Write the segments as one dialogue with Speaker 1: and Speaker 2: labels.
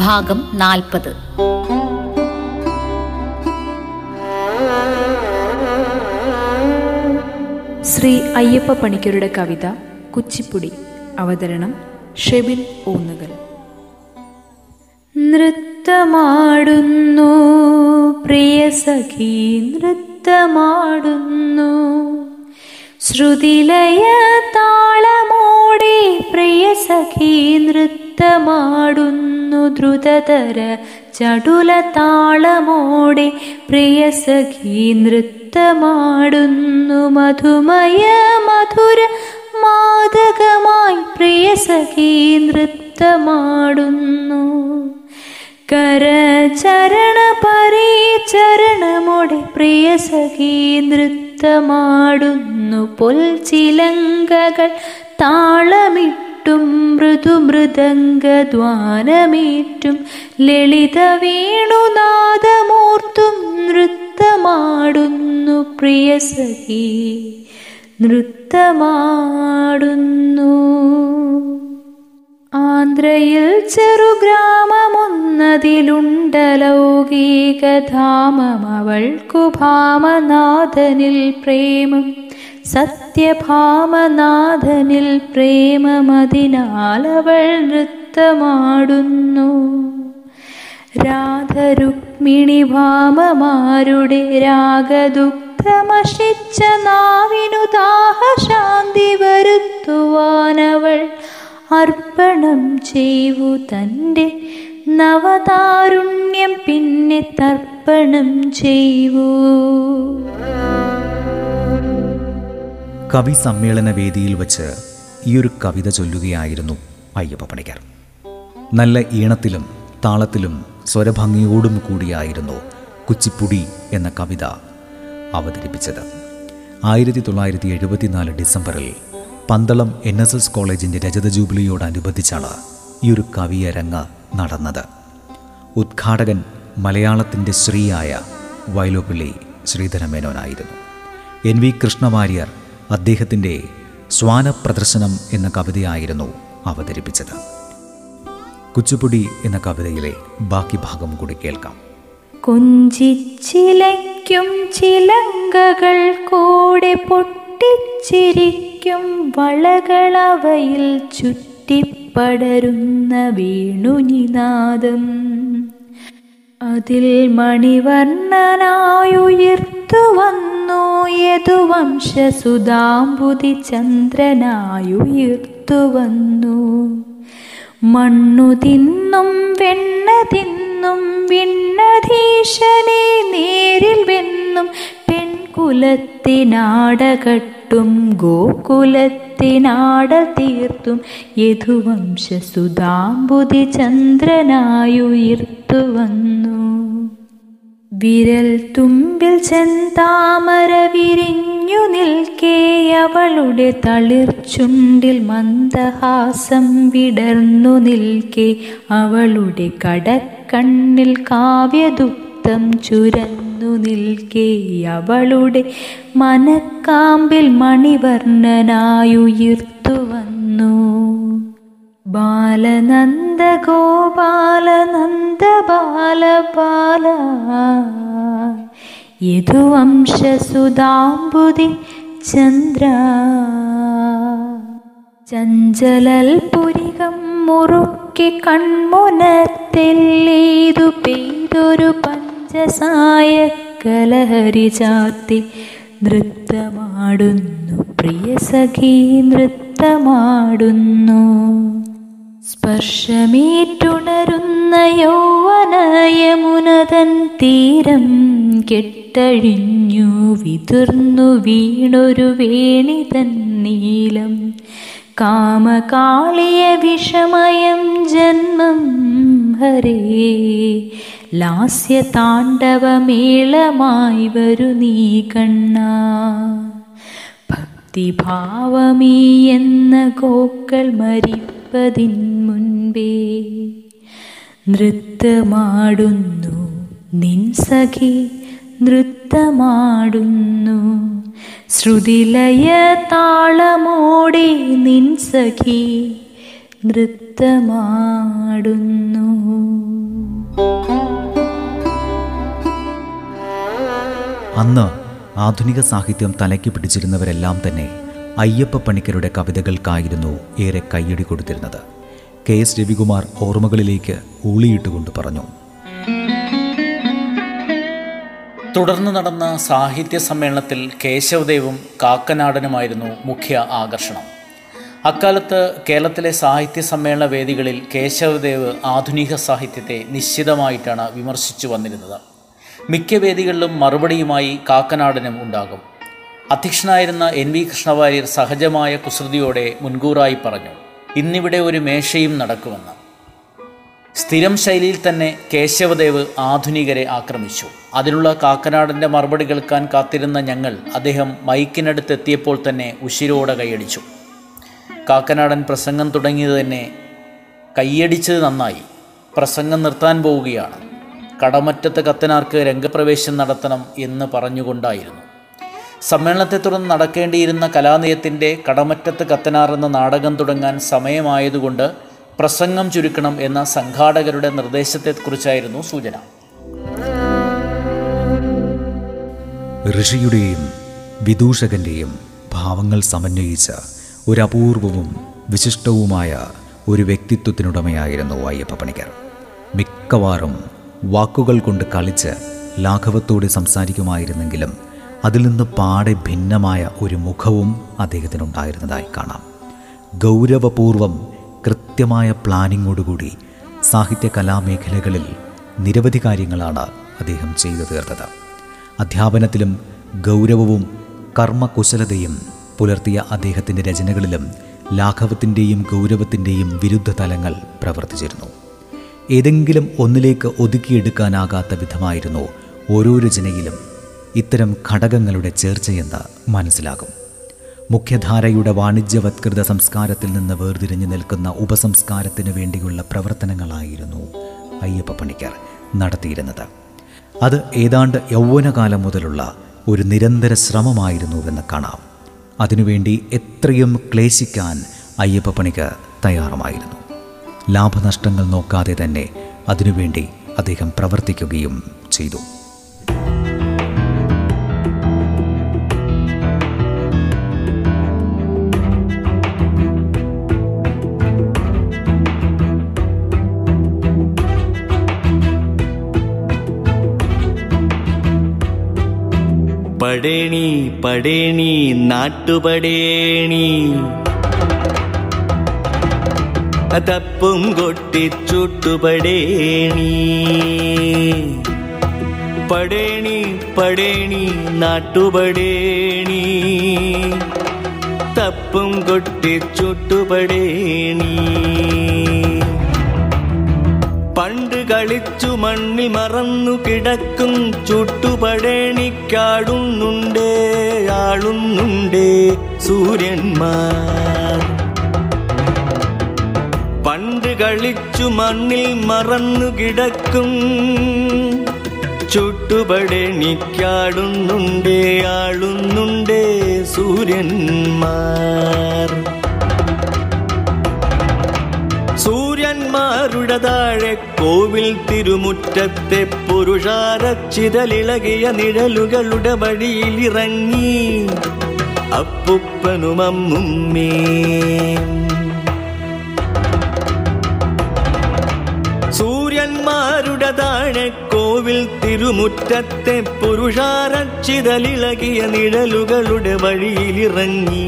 Speaker 1: ഭാഗം നാൽപ്പത്.
Speaker 2: ശ്രീ അയ്യപ്പ പണിക്കരുടെ കവിത കുച്ചിപ്പുടി അവതരണം ഷെബിൻ ഊന്നുകൽ. നൃത്തമാടുന്നു പ്രിയ സഖി നൃത്തമാടുന്നു. ശ്രുതിലയ താളമോടെ പ്രിയ സഖി നൃത്തമാടുന്നു ദ്രുതതര ചടുല താളമോടെ പ്രിയ സഖി നൃത്തമാടുന്നു മധുമയ മധുര മാതകമായി പ്രിയ സഖി നൃത്തമാടുന്നു. കരചരണ പ്രിയ സഖി നൃത്തമാടുന്നു. പൊൽച്ചിലങ്കകൾ താളമിട്ടും മൃദുമൃദംഗദ്വാനമേറ്റും ലളിത വേണുനാദമൂർത്തും നൃത്തമാടുന്നു പ്രിയ സഖി നൃത്തമാടുന്നു. ആന്ധ്രയിൽ ചെറുഗ്രാമമൊന്നതിലുണ്ടലൗകികധാമം അവൾക്കു ഭാമനാഥനിൽ പ്രേമം. സത്യഭാമനാഥനിൽ പ്രേമമതിനാലവൾ നൃത്തമാടുന്നു. രാധരുക്മിണി ഭാമമാരുടെ രാഗദുഗ്ധമഷിച്ച നാവിനു ദാഹശാന്തി വരുത്തുവാനവൾ അർപ്പണം ചെയ്യൂ തന്റെ നവതാരുണ്യം പിന്നെ തർപ്പണം ചെയ്യൂ
Speaker 3: കവി സമ്മേളന വേദിയിൽ വച്ച് ഈ ഒരു കവിത ചൊല്ലുകയായിരുന്നു അയ്യപ്പ പണിക്കർ. നല്ല ഈണത്തിലും താളത്തിലും സ്വരഭംഗിയോടും കൂടിയായിരുന്നു കുച്ചിപ്പുടി എന്ന കവിത അവതരിപ്പിച്ചത്. ആയിരത്തി തൊള്ളായിരത്തി എഴുപത്തിനാല് ഡിസംബറിൽ പന്തളം എൻ എസ് എസ് കോളേജിന്റെ രജത ജൂബിലിയോടനുബന്ധിച്ചാണ് ഈ ഒരു കവിയരങ്ങ് നടന്നത്. ഉദ്ഘാടകൻ മലയാളത്തിന്റെ ശ്രീയായ വയലോപ്പിള്ളി ശ്രീധരമേനോനായിരുന്നു. എൻ വി കൃഷ്ണവാര്യർ അദ്ദേഹത്തിന്റെ സ്വാനപ്രദർശനം എന്ന കവിതയായിരുന്നു അവതരിപ്പിച്ചത്. കുച്ചുപുടി എന്ന കവിതയിലെ ബാക്കി ഭാഗം കൂടി കേൾക്കാം.
Speaker 2: കൊഞ്ചിച്ചിലയ്ക്കും ചിലങ്കകൾ കൂടെ പൊട്ടിച്ചിരിക്കും വളകളവയിൽ ചുറ്റിപ്പടരുന്ന വീണുനിനാദം. അതിൽ മണിവർണനായുയർത്തു വന്നു യദുവംശസുധാംബുതി ചന്ദ്രനായുയർത്തു വന്നു മണ്ണു തിന്നും വെണ്ണ തിന്നും വിണ്ണധീശനെ നേരിൽ വെന്നും പെൺകുലത്തിനാടകട്ടും ഗോകുലത്തിനാട തീർത്തും യദുവംശസുധാംബുതി ചന്ദ്രനായുയർത്തു വന്നു വിരൽ തുമ്പിൽ ചെന്താമര വിരിഞ്ഞു നിൽക്കേ അവളുടെ തളിർച്ചുണ്ടിൽ മന്ദഹാസം വിടർന്നു നിൽക്കേ അവളുടെ കടക്കണ്ണിൽ കാവ്യദുപ്തം ചുരന്നു നിൽക്കേ അവളുടെ മനക്കാമ്പിൽ മണിവർണനായുയർത്തു വന്നു. ബാലനന്ദ ഗോപാലനന്ദ ബാലപാല യദുവംശസുധാംബുതി ചന്ദ്ര. ചഞ്ചലൽ പുരികം മുറുക്കി കൺമുനത്തില്ലേതു പെയ്തൊരു പഞ്ചസായ കലഹരി ചാർത്തി നൃത്തമാടുന്നു. പ്രിയ സഖി നൃത്തമാടുന്നു. സ്പർശമേറ്റുണരുന്ന യൗവനയമുനതൻ തീരം കെട്ടഴിഞ്ഞു വിതുർന്നു വീണൊരു വേണിതൻ നീലം. കാമകാളിയ വിഷമയം ജന്മം ഹരേ. ലാസ്യതാണ്ഡവമേളമായി വരു നീ കണ്ണ. ഭക്തിഭാവമീ എന്ന ഗോക്കൾ മരിപ്പതിൻ മുൻപേ നൃത്തമാടുന്നു. നിൻ സഖി നൃത്തമാടുന്നു. ശ്രുതിലയ താളമോടെ നിൻ സഖി നൃത്തമാടുന്നു.
Speaker 3: അന്ന് ആധുനിക സാഹിത്യം തലയ്ക്ക് പിടിച്ചിരുന്നവരെല്ലാം തന്നെ അയ്യപ്പ പണിക്കരുടെ കവിതകൾക്കായിരുന്നു ഏറെ കയ്യടി കൊടുത്തിരുന്നത്. കെ എസ് രവികുമാർ ഓർമ്മകളിലേക്ക് ഊളിയിട്ടുകൊണ്ട് പറഞ്ഞു.
Speaker 1: തുടർന്ന് നടന്ന സാഹിത്യ സമ്മേളനത്തിൽ കേശവദേവും കാക്കനാടനുമായിരുന്നു മുഖ്യ ആകർഷണം. അക്കാലത്ത് കേരളത്തിലെ സാഹിത്യ സമ്മേളന വേദികളിൽ കേശവദേവ് ആധുനിക സാഹിത്യത്തെ നിശ്ചിതമായിട്ടാണ് വിമർശിച്ചു വന്നിരുന്നത്. മിക്ക വേദികളിലും മറുപടിയുമായി കാക്കനാടനും ഉണ്ടാകും. അധ്യക്ഷനായിരുന്ന എൻ വി കൃഷ്ണവാര്യർ സഹജമായ കുസൃതിയോടെ മുൻകൂറായി പറഞ്ഞു ഇന്നിവിടെ ഒരു മേശയും നടക്കുമെന്ന്. സ്ഥിരം ശൈലിയിൽ തന്നെ കേശവദേവ് ആധുനികരെ ആക്രമിച്ചു. അതിനുള്ള കാക്കനാടന്റെ മറുപടി കേൾക്കാൻ കാത്തിരുന്ന ഞങ്ങൾ അദ്ദേഹം മൈക്കിനടുത്തെത്തിയപ്പോൾ തന്നെ ഉശിരോടെ കൈയടിച്ചു. കാക്കനാടൻ പ്രസംഗം തുടങ്ങിയത് തന്നെ കൈയടിച്ചത് നന്നായി. പ്രസംഗം നിർത്താൻ പോവുകയാണ്. കടമറ്റത്ത് കത്തനാർക്ക് രംഗപ്രവേശം നടത്തണം എന്ന് പറഞ്ഞുകൊണ്ടായിരുന്നു. സമ്മേളനത്തെ തുടർന്ന് നടക്കേണ്ടിയിരുന്ന കലാനയത്തിന്റെ കടമറ്റത്ത് കത്തനാർ എന്ന നാടകം തുടങ്ങാൻ സമയമായതുകൊണ്ട് പ്രസംഗം ചുരുക്കണം എന്ന സംഘാടകരുടെ നിർദ്ദേശത്തെക്കുറിച്ചായിരുന്നു സൂചന.
Speaker 3: ഋഷിയുടെയും വിദൂഷകന്റെയും ഭാവങ്ങൾ സമന്വയിച്ച ഒരു അപൂർവവും വിശിഷ്ടവുമായ ഒരു വ്യക്തിത്വത്തിനുടമയായിരുന്നു അയ്യപ്പ പണിക്കർ. മിക്കവാറും വാക്കുകൾ കൊണ്ട് കളിച്ച് ലാഘവത്തോടെ സംസാരിക്കുമായിരുന്നെങ്കിലും അതിൽ നിന്ന് പാടെ ഭിന്നമായ ഒരു മുഖവും അദ്ദേഹത്തിനുണ്ടായിരുന്നതായി കാണാം. ഗൗരവപൂർവം കൃത്യമായ പ്ലാനിങ്ങോടുകൂടി സാഹിത്യ കലാമേഖലകളിൽ നിരവധി കാര്യങ്ങളാണ് അദ്ദേഹം ചെയ്തു തീർത്തത്. അധ്യാപനത്തിലും ഗൗരവവും കർമ്മകുശലതയും പുലർത്തിയ അദ്ദേഹത്തിന്റെ രചനകളിലും ലാഘവത്തിന്റെയും ഗൗരവത്തിന്റെയും വിരുദ്ധ തലങ്ങൾ പ്രവർത്തിച്ചിരുന്നു. ഏതെങ്കിലും ഒന്നിലേക്ക് ഒതുക്കിയെടുക്കാനാകാത്ത വിധമായിരുന്നു ഓരോ രചനയിലും ഇത്തരം ഘടകങ്ങളുടെ ചേർച്ചയെന്ന് മനസ്സിലാകും. മുഖ്യധാരയുടെ വാണിജ്യവത്കൃത സംസ്കാരത്തിൽ നിന്ന് വേർതിരിഞ്ഞു നിൽക്കുന്ന ഉപസംസ്കാരത്തിന് വേണ്ടിയുള്ള പ്രവർത്തനങ്ങളായിരുന്നു അയ്യപ്പ പണിക്കർ നടത്തിയിരുന്നത്. അത് ഏതാണ്ട് യൗവനകാലം മുതലുള്ള ഒരു നിരന്തര ശ്രമമായിരുന്നുവെന്ന് കാണാം. അതിനുവേണ്ടി എത്രയും ക്ലേശിക്കാൻ അയ്യപ്പ പണിക്കർ തയ്യാറുമായിരുന്നു. ലാഭനഷ്ടങ്ങൾ നോക്കാതെ തന്നെ അതിനുവേണ്ടി അദ്ദേഹം പ്രവർത്തിക്കുകയും ചെയ്തു.
Speaker 4: പടേണി പടേണി നാട്ടുപടേണി തപ്പും കൊട്ടി ചുട്ടുപടേണി പടേണി പടേണി നാട്ടുപടേണി തപ്പും കൊട്ടി ചുട്ടുപടേണി പണ്ട് കളിച്ചു മണ്ണിൽ മറന്നു കിടക്കും ചുട്ടുപടേണിക്കാടുന്നുണ്ടേ ആളുന്നുണ്ടേ സൂര്യന്മാർ. പണ്ട് കളിച്ചു മണ്ണിൽ മറന്നു കിടക്കും ചുട്ടുപടേണിക്കാടുന്നുണ്ടേ ആളുന്നുണ്ടേ സൂര്യന്മാർ. സൂര്യന്മാരുടെ താഴെ കോവിൽ തിരുമുറ്റത്തെ പുരുഷാരച്ചിതലിളകിയ നിഴലുകളുടെ വഴിയിൽ ഇറങ്ങി അപ്പുപ്പനും അമ്മുമ്മേ സൂര്യന്മാരുടെ താഴെ കോവിൽ തിരുമുറ്റത്തെ പുരുഷാരച്ചിതലിളകിയ നിഴലുകളുടെ വഴിയിൽ ഇറങ്ങി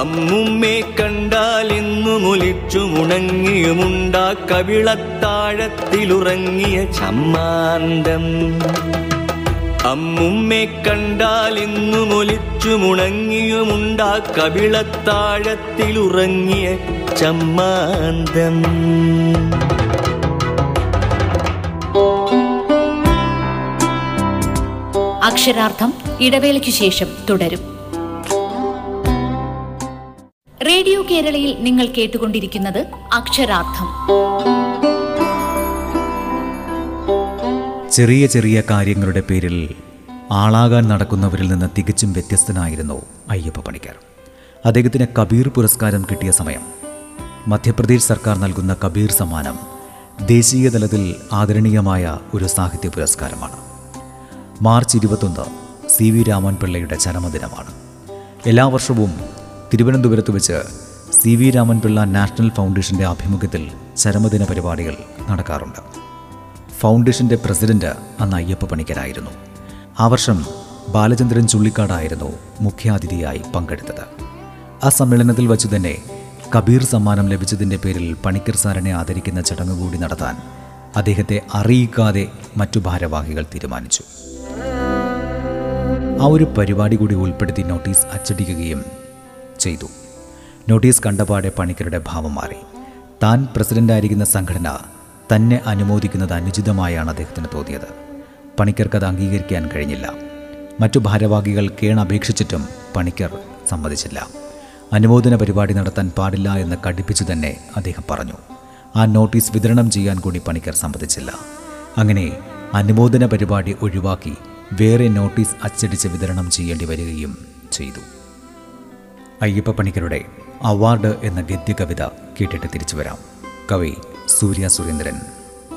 Speaker 4: അമ്മുമ്മേ ഇന്നു മുലിച്ചു മുണങ്ങിയുമുണ്ടാ കവിളത്താഴത്തിലുറങ്ങിയ ചമ്മാന്തം. അമ്മുമ്മെ കണ്ടാൽ ഇന്നു മുലിച്ചു മുണങ്ങിയുമുണ്ടാ കവിളത്താഴത്തിലുറങ്ങിയ ചമ്മാന്തം.
Speaker 5: അക്ഷരാർത്ഥം ഇടവേളയ്ക്കു ശേഷം തുടരും. റേഡിയോ കേരളയിൽ നിങ്ങൾ കേട്ടുകൊണ്ടിരിക്കുന്നത് അക്ഷരാർത്ഥം.
Speaker 3: ചെറിയ ചെറിയ കാര്യങ്ങളുടെ പേരിൽ ആളാകാൻ നടക്കുന്നവരിൽ നിന്ന് തികച്ചും വ്യത്യസ്തനായിരുന്നു അയ്യപ്പ പണിക്കർ. അദ്ദേഹത്തിന് കബീർ പുരസ്കാരം കിട്ടിയ സമയം. മധ്യപ്രദേശ് സർക്കാർ നൽകുന്ന കബീർ സമ്മാനം ദേശീയ തലത്തിൽ ആദരണീയമായ ഒരു സാഹിത്യ പുരസ്കാരമാണ്. മാർച്ച് ഇരുപത്തൊന്ന് സി വി രാമൻ പിള്ളയുടെ ചരമദിനമാണ് എല്ലാ വർഷവും തിരുവനന്തപുരത്ത് വെച്ച് സി വി രാമൻപിള്ള നാഷണൽ ഫൗണ്ടേഷന്റെ ആഭിമുഖ്യത്തിൽ ചരമദിന പരിപാടികൾ നടക്കാറുണ്ട്. ഫൗണ്ടേഷന്റെ പ്രസിഡന്റ് അന്ന് അയ്യപ്പ പണിക്കരായിരുന്നു. ആ വർഷം ബാലചന്ദ്രൻ ചുള്ളിക്കാടായിരുന്നു മുഖ്യാതിഥിയായി പങ്കെടുത്തത്. ആ സമ്മേളനത്തിൽ വച്ചു തന്നെ കബീർ സമ്മാനം ലഭിച്ചതിന്റെ പേരിൽ പണിക്കർ സാറിനെ ആദരിക്കുന്ന ചടങ്ങ് കൂടി നടത്താൻ അദ്ദേഹത്തെ അറിയിക്കാതെ മറ്റു ഭാരവാഹികൾ തീരുമാനിച്ചു. ആ ഒരു പരിപാടി കൂടി ഉൾപ്പെടുത്തി നോട്ടീസ് അച്ചടിക്കുകയും ചെയ്തു. നോട്ടീസ് കണ്ടപാടെ പണിക്കരുടെ ഭാവം മാറി. താൻ പ്രസിഡന്റായിരിക്കുന്ന സംഘടന തന്നെ അനുമോദിക്കുന്നത് അനുചിതമായാണ് അദ്ദേഹത്തിന് തോന്നിയത്. പണിക്കർക്ക് അത് അംഗീകരിക്കാൻ കഴിഞ്ഞില്ല. മറ്റു ഭാരവാഹികൾ കേണപേക്ഷിച്ചിട്ടും പണിക്കർ സമ്മതിച്ചില്ല. അനുമോദന പരിപാടി നടത്താൻ പാടില്ല എന്ന് കടുപ്പിച്ചു തന്നെ അദ്ദേഹം പറഞ്ഞു. ആ നോട്ടീസ് വിതരണം ചെയ്യാൻ കൂടി പണിക്കർ സമ്മതിച്ചില്ല. അങ്ങനെ അനുമോദന പരിപാടി ഒഴിവാക്കി വേറെ നോട്ടീസ് അച്ചടിച്ച് വിതരണം ചെയ്യേണ്ടി വരികയും ചെയ്തു. അയ്യപ്പ പണിക്കരുടെ അവാർഡ് എന്ന ഗദ്യകവിത കേട്ടിട്ട് തിരിച്ചു വരാം. കവി സൂര്യ സുരേന്ദ്രൻ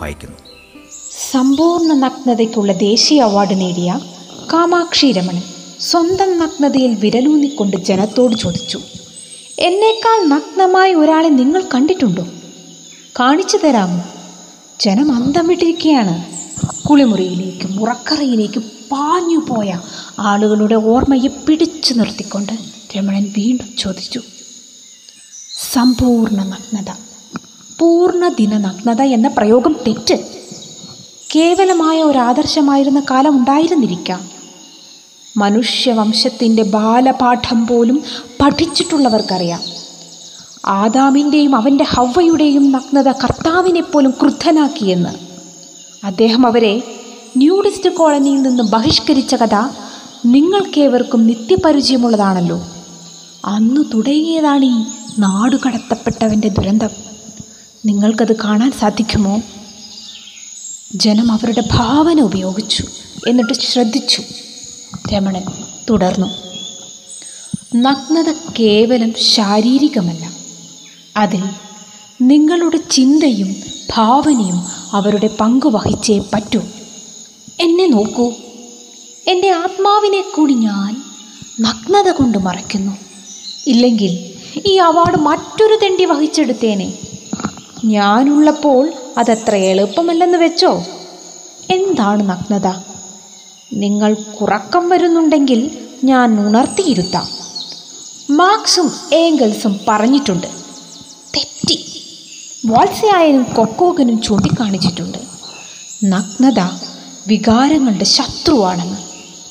Speaker 3: വായിക്കുന്നു.
Speaker 6: സമ്പൂർണ നഗ്നതയ്ക്കുള്ള ദേശീയ അവാർഡ് നേടിയ കാമാക്ഷി രമണൻ സ്വന്തം നഗ്നതയിൽ വിരലൂന്നിക്കൊണ്ട് ജനത്തോട് ചോദിച്ചു എന്നേക്കാൾ നഗ്നമായ ഒരാളെ നിങ്ങൾ കണ്ടിട്ടുണ്ടോ? കാണിച്ചു തരാമോ? ജനം അന്തം വിട്ടിരിക്കുകയാണ്. കുളിമുറിയിലേക്കും ഉറക്കറയിലേക്കും പാഞ്ഞു പോയ ആളുകളുടെ ഓർമ്മയെ പിടിച്ചു നിർത്തിക്കൊണ്ട് രമണൻ വീണ്ടും ചോദിച്ചു സമ്പൂർണ നഗ്നത പൂർണ ദിന നഗ്നത എന്ന പ്രയോഗം തെറ്റ്. കേവലമായ ഒരു ആദർശമായിരുന്ന കാലം ഉണ്ടായിരുന്നിരിക്കാം. മനുഷ്യവംശത്തിന്റെ ബാലപാഠം പോലും പഠിച്ചിട്ടുള്ളവർക്കറിയാം. ആദാമിന്റെയും അവന്റെ ഹവ്വയുടെയും നഗ്നത കർത്താവിനെ പോലും ക്രുദ്ധനാക്കിയെന്ന്. അദ്ദേഹം അവരെ ന്യൂഡിസ്റ്റ് കോളനിയിൽ നിന്ന് ബഹിഷ്കരിച്ച കഥ നിങ്ങൾക്കേവർക്കും നിത്യപരിചയമുള്ളതാണല്ലോ. അന്ന് തുടങ്ങിയതാണ് ഈ നാടുകടത്തപ്പെട്ടവന്റെ ദുരന്തം. നിങ്ങൾക്കത് കാണാൻ സാധിക്കുമോ? ജനം അവരുടെ ഭാവന ഉപയോഗിച്ചു എന്നിട്ട് ശ്രദ്ധിച്ചു. രമണൻ തുടർന്നു. നഗ്നത കേവലം ശാരീരികമല്ല. അതിൽ നിങ്ങളുടെ ചിന്തയും ഭാവനയും അവരുടെ പങ്ക് വഹിച്ചേ പറ്റൂ. എന്നെ നോക്കൂ. എന്റെ ആത്മാവിനെ കൂടി ഞാൻ നഗ്നത കൊണ്ട് മറയ്ക്കുന്നു. ഇല്ലെങ്കിൽ ഈ അവാർഡ് മറ്റൊരു തെണ്ടി വഹിച്ചെടുത്തേനെ. ഞാനുള്ളപ്പോൾ അതത്ര എളുപ്പമല്ലെന്ന് വെച്ചോ? എന്താണ് നഗ്നത? നിങ്ങൾ കുറക്കം വരുന്നുണ്ടെങ്കിൽ ഞാൻ ഉണർത്തിയിരുത്താം. മാർക്സും ഏംഗൽസും പറഞ്ഞിട്ടുണ്ട്. തെറ്റി. വാത്സ്യായനും കൊക്കോകനും ചൂണ്ടിക്കാണിച്ചിട്ടുണ്ട്. നഗ്നത വികാരങ്ങളുടെ ശത്രുവാണെന്ന്.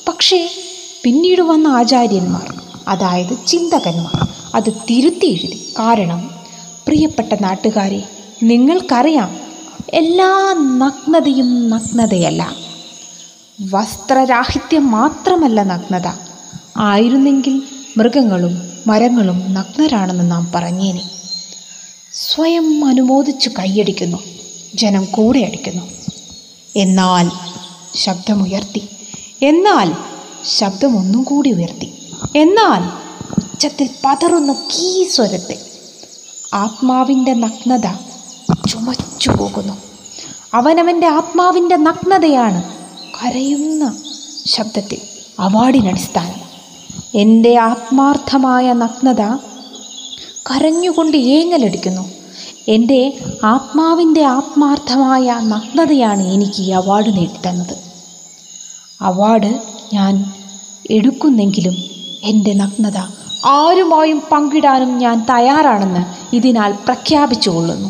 Speaker 6: പക്ഷേ പിന്നീട് വന്ന ആചാര്യന്മാർ അതായത് ചിന്തകന്മാർ. അത് തിരുത്തി എഴുതി. കാരണം പ്രിയപ്പെട്ട നാട്ടുകാരെ നിങ്ങൾക്കറിയാം എല്ലാ നഗ്നതയും നഗ്നതയല്ല. വസ്ത്രരാഹിത്യം മാത്രമല്ല നഗ്നത. ആയിരുന്നെങ്കിൽ മൃഗങ്ങളും മരങ്ങളും നഗ്നരാണെന്ന് നാം പറഞ്ഞേനെ. സ്വയം അനുമോദിച്ചു കൈയടിക്കുന്നു. ജനം കൂടെ അടിക്കുന്നു. എന്നാൽ ശബ്ദമുയർത്തി. എന്നാൽ ശബ്ദമൊന്നും കൂടി ഉയർത്തി. എന്നാൽ ഉച്ചത്തിൽ പതറുന്ന കീ സ്വരത്തെ ആത്മാവിന്റെ നഗ്നത ചുമച്ചു പോകുന്നു. അവനവന്റെ ആത്മാവിന്റെ നഗ്നതയാണ് കരയുന്ന ശബ്ദത്തിൽ അവാർഡിനടിസ്ഥാനം. എന്റെ ആത്മാർത്ഥമായ നഗ്നത കരഞ്ഞുകൊണ്ട് ഏങ്ങലടിക്കുന്നു. എന്റെ ആത്മാവിന്റെ ആത്മാർത്ഥമായ നഗ്നതയാണ് എനിക്ക് ഈ അവാർഡ് നേടിത്തന്നത്. അവാർഡ് ഞാൻ എടുക്കുന്നെങ്കിലും എന്റെ നഗ്നത. ആരുമായും പങ്കിടാനും ഞാൻ തയ്യാറാണെന്ന് ഇതിനാൽ പ്രഖ്യാപിച്ചുകൊള്ളുന്നു.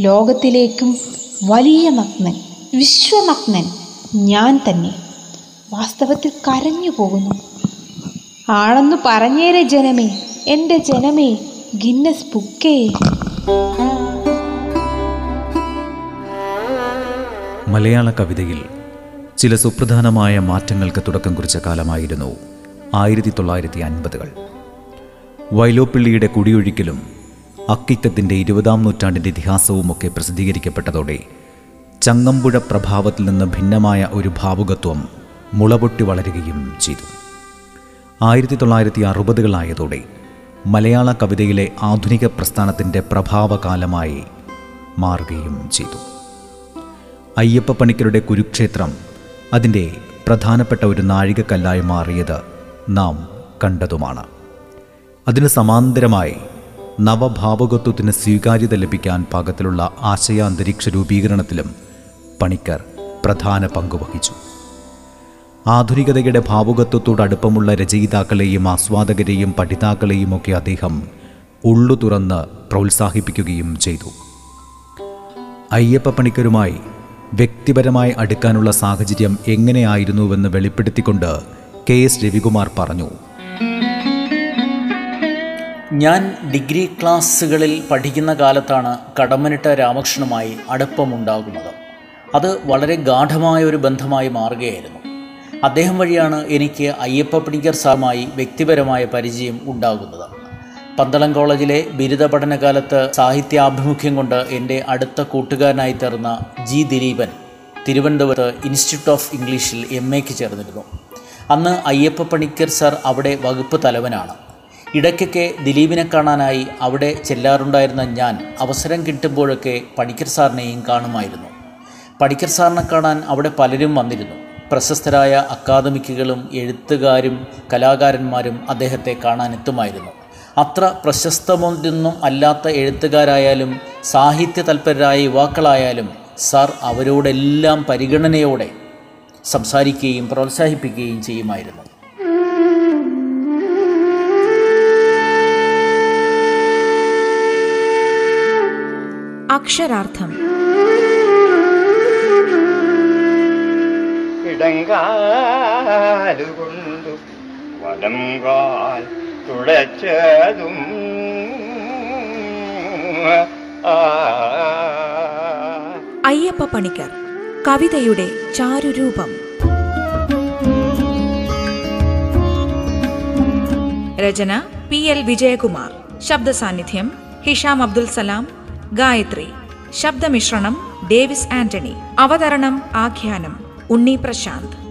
Speaker 6: ലോകത്തിലേക്കും വലിയ നഗ്നൻ വിശ്വനഗ്നൻ ഞാൻ തന്നെ. വാസ്തവത്തിൽ കരഞ്ഞു പോകുന്നു. ആണെന്ന് പറഞ്ഞേരെ ജനമേ എന്റെ ജനമേ ഗിന്നസ് ബുക്കേ.
Speaker 3: മലയാള കവിതയിൽ ചില സുപ്രധാനമായ മാറ്റങ്ങൾക്ക് തുടക്കം കുറിച്ച കാലമായിരുന്നു ആയിരത്തി തൊള്ളായിരത്തി അൻപതുകൾ വൈലോപ്പിള്ളിയുടെ കുടിയൊഴിക്കലും അക്കിത്തത്തിന്റെ ഇരുപതാം നൂറ്റാണ്ടിന്റെ ഇതിഹാസവുമൊക്കെ പ്രസിദ്ധീകരിക്കപ്പെട്ടതോടെ ചങ്ങമ്പുഴ പ്രഭാവത്തിൽ നിന്ന് ഭിന്നമായ ഒരു ഭാവുകത്വം മുളപൊട്ടി വളരുകയും ചെയ്തു. ആയിരത്തി തൊള്ളായിരത്തി അറുപതുകളായതോടെ മലയാള കവിതയിലെ ആധുനിക പ്രസ്ഥാനത്തിന്റെ പ്രഭാവകാലമായി മാറുകയും ചെയ്തു. അയ്യപ്പ പണിക്കരുടെ കുരുക്ഷേത്രം അതിന്റെ പ്രധാനപ്പെട്ട ഒരു നാഴികക്കല്ലായി മാറിയത് നാം കണ്ടതുമാണ്. അതിന് സമാന്തരമായി നവഭാവകത്വത്തിന് സ്വീകാര്യത ലഭിക്കാൻ പാകത്തിലുള്ള ആശയാന്തരീക്ഷ രൂപീകരണത്തിലും പണിക്കർ പ്രധാന പങ്കുവഹിച്ചു ആധുനികതയുടെ ഭാവുകത്വത്തോട് അടുപ്പമുള്ള രചയിതാക്കളെയും ആസ്വാദകരെയും പഠിതാക്കളെയും ഒക്കെ അദ്ദേഹം ഉള്ളു തുറന്ന് പ്രോത്സാഹിപ്പിക്കുകയും ചെയ്തു. അയ്യപ്പ പണിക്കരുമായി വ്യക്തിപരമായി അടുക്കാനുള്ള സാഹചര്യം എങ്ങനെയായിരുന്നുവെന്ന് വെളിപ്പെടുത്തിക്കൊണ്ട് കെ എസ് രവികുമാർ പറഞ്ഞു.
Speaker 1: ഞാൻ ഡിഗ്രി ക്ലാസ്സുകളിൽ പഠിക്കുന്ന കാലത്താണ് കടമ്മനിട്ട രാമകൃഷ്ണനുമായി അടുപ്പമുണ്ടാകുന്നത്. അത് വളരെ ഗാഠമായ ഒരു ബന്ധമായി മാറുകയായിരുന്നു. അദ്ദേഹം വഴിയാണ് എനിക്ക് അയ്യപ്പ പണിക്കർ സാറുമായി വ്യക്തിപരമായ പരിചയം ഉണ്ടാകുന്നത്. പന്തളം കോളേജിലെ ബിരുദ പഠനകാലത്ത് സാഹിത്യാഭിമുഖ്യം കൊണ്ട് എന്റെ അടുത്ത കൂട്ടുകാരനായി തീർന്ന ജി ദിലീപൻ തിരുവനന്തപുരത്ത് ഇൻസ്റ്റിറ്റ്യൂട്ട് ഓഫ് ഇംഗ്ലീഷിൽ എം എക്ക് ചേർന്നിരുന്നു. അന്ന് അയ്യപ്പ പണിക്കർ സർ അവിടെ വകുപ്പ് തലവനാണ്. ഇടയ്ക്കൊക്കെ ദിലീപിനെ കാണാനായി അവിടെ ചെല്ലാറുണ്ടായിരുന്ന ഞാൻ അവസരം കിട്ടുമ്പോഴൊക്കെ പണിക്കർ സാറിനെയും കാണുമായിരുന്നു. പണിക്കർ സാറിനെ കാണാൻ അവിടെ പലരും വന്നിരുന്നു. പ്രശസ്തരായ അക്കാദമിക്കുകളും എഴുത്തുകാരും കലാകാരന്മാരും അദ്ദേഹത്തെ കാണാനെത്തുമായിരുന്നു. അത്ര പ്രശസ്തമൊന്നും അല്ലാത്ത എഴുത്തുകാരായാലും സാഹിത്യ തൽപരരായ യുവാക്കളായാലും സാർ അവരോടെല്ലാം പരിഗണനയോടെ സംസാരിക്കുകയും പ്രോത്സാഹിപ്പിക്കുകയും ചെയ്യുമായിരുന്നു.
Speaker 7: അക്ഷരാർത്ഥം.
Speaker 8: ഇടങ്കാലുകൊണ്ടു വലം കാൽ തുളച്ചതും
Speaker 7: അയ്യപ്പ പണിക്കർ. കവിതയുടെ ചാരുരൂപം. രചന പി എൽ വിജയകുമാർ. ശബ്ദസാന്നിധ്യം ഹിഷാം അബ്ദുൽ സലാം. ഗായത്രി ശബ്ദമിശ്രണം ഡേവിസ് ആന്റണി. അവതരണം ആഖ്യാനം ഉണ്ണി പ്രശാന്ത്.